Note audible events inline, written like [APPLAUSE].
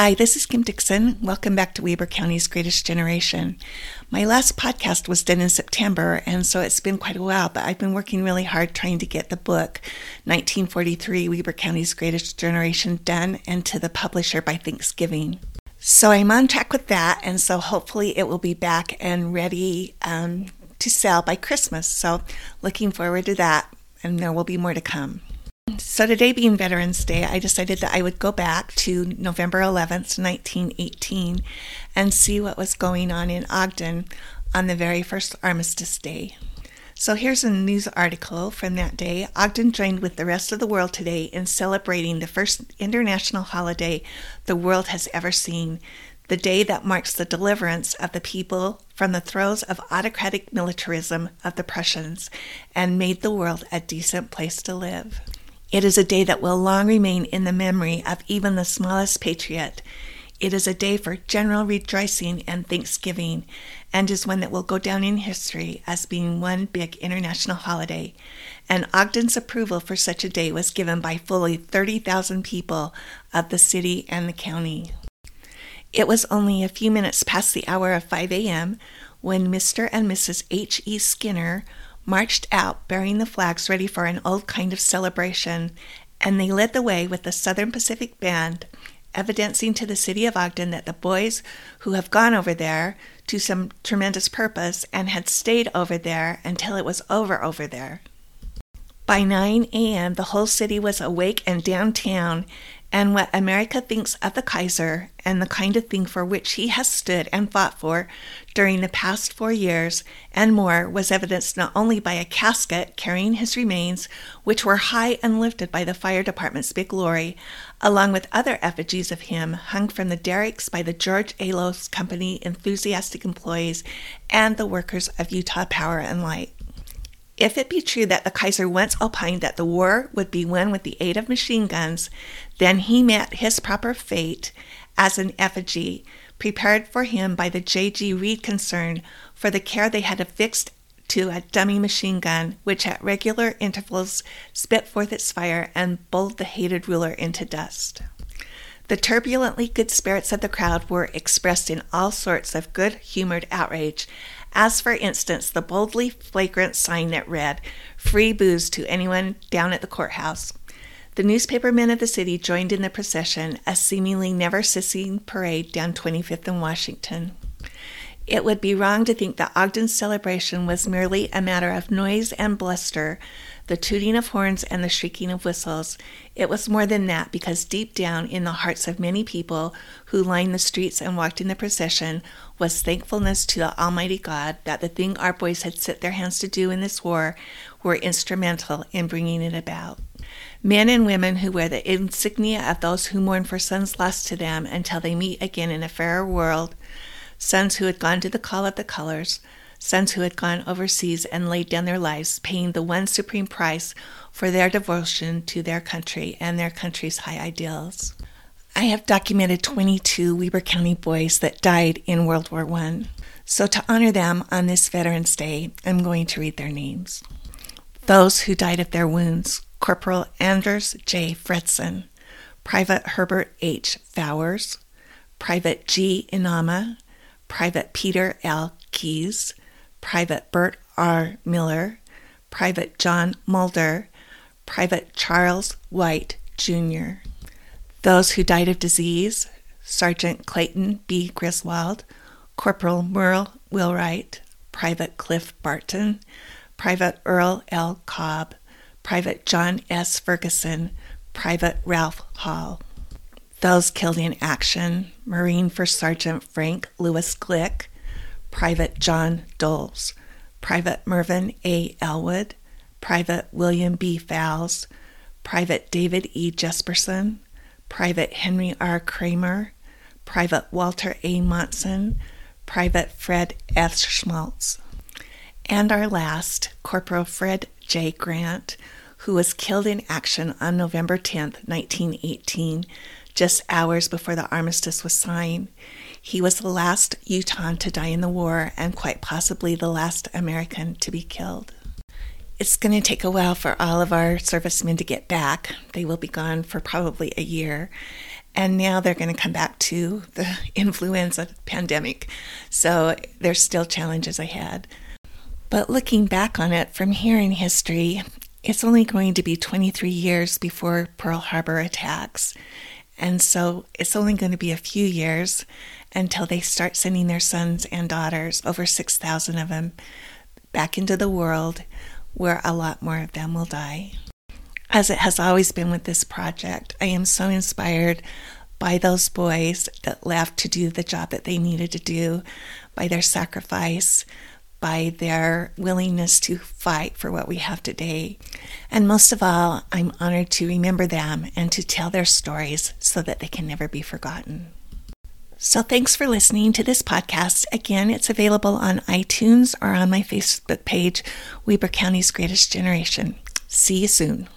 Hi, this is Kim Dixon. Welcome back to Weber County's Greatest Generation. My last podcast was done in September, and so it's been quite a while, but I've been working really hard trying to get the book, 1943 Weber County's Greatest Generation, done and to the publisher by Thanksgiving. So I'm on track with that, and so hopefully it will be back and ready um, to sell by Christmas. So looking forward to that, and there will be more to come. So, today being Veterans Day, I decided that I would go back to November 11th, 1918, and see what was going on in Ogden on the very first Armistice Day. So, here's a news article from that day. Ogden joined with the rest of the world today in celebrating the first international holiday the world has ever seen, the day that marks the deliverance of the people from the throes of autocratic militarism of the Prussians and made the world a decent place to live. It is a day that will long remain in the memory of even the smallest patriot. It is a day for general rejoicing and thanksgiving, and is one that will go down in history as being one big international holiday. And Ogden's approval for such a day was given by fully 30,000 people of the city and the county. It was only a few minutes past the hour of 5 a.m. when Mr. and Mrs. H. E. Skinner marched out bearing the flags ready for an old kind of celebration, and they led the way with the Southern Pacific Band, evidencing to the city of Ogden that the boys who have gone over there to some tremendous purpose and had stayed over there until it was over over there. By 9 a.m., the whole city was awake and downtown, and what America thinks of the Kaiser and the kind of thing for which he has stood and fought for during the past four years and more was evidenced not only by a casket carrying his remains, which were high and lifted by the fire department's big lorry, along with other effigies of him hung from the derricks by the George A. Lowe's Company enthusiastic employees and the workers of Utah Power and Light. If it be true that the Kaiser once opined that the war would be won with the aid of machine guns, then he met his proper fate as an effigy prepared for him by the J.G. Reed concern for the care they had affixed to a dummy machine gun, which at regular intervals spit forth its fire and bowled the hated ruler into dust. The turbulently good spirits of the crowd were expressed in all sorts of good humored outrage as, for instance, the boldly flagrant sign that read, Free booze to anyone down at the courthouse. The newspaper men of the city joined in the procession, a seemingly never ceasing parade down 25th and Washington. It would be wrong to think that Ogden's celebration was merely a matter of noise and bluster, the tooting of horns and the shrieking of whistles. It was more than that because deep down in the hearts of many people who lined the streets and walked in the procession was thankfulness to the Almighty God that the thing our boys had set their hands to do in this war were instrumental in bringing it about. Men and women who wear the insignia of those who mourn for sons lost to them until they meet again in a fairer world sons who had gone to the call of the colors, sons who had gone overseas and laid down their lives, paying the one supreme price for their devotion to their country and their country's high ideals. I have documented 22 Weber County boys that died in World War I. So, to honor them on this Veterans Day, I'm going to read their names. Those who died of their wounds Corporal Anders J. Fredson, Private Herbert H. Fowers, Private G. Inama, Private Peter L. Keys, Private Bert R. Miller, Private John Mulder, Private Charles White, Jr. Those who died of disease Sergeant Clayton B. Griswold, Corporal Merle Willwright, Private Cliff Barton, Private Earl L. Cobb, Private John S. Ferguson, Private Ralph Hall. Those killed in action Marine First Sergeant Frank Lewis Glick, Private John Doles, Private Mervyn A. Elwood, Private William B. Fowles, Private David E. Jesperson, Private Henry R. Kramer, Private Walter A. Monson, Private Fred F. Schmaltz. And our last, Corporal Fred J. Grant, who was killed in action on November 10, 1918, just hours before the armistice was signed. He was the last Utah to die in the war and quite possibly the last American to be killed. It's going to take a while for all of our servicemen to get back. They will be gone for probably a year. And now they're going to come back to the [LAUGHS] influenza pandemic. So there's still challenges ahead. But looking back on it from here in history, it's only going to be 23 years before Pearl Harbor attacks. And so it's only going to be a few years until they start sending their sons and daughters, over 6,000 of them, back into the world where a lot more of them will die. As it has always been with this project, I am so inspired by those boys that left to do the job that they needed to do, by their sacrifice, by their willingness to fight for what we have today. And most of all, I'm honored to remember them and to tell their stories so that they can never be forgotten. So, thanks for listening to this podcast. Again, it's available on iTunes or on my Facebook page, Weber County's Greatest Generation. See you soon.